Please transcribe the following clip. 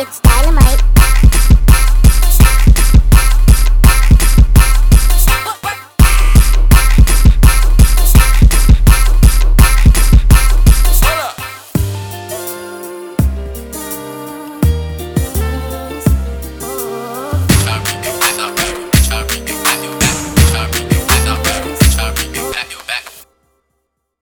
It's time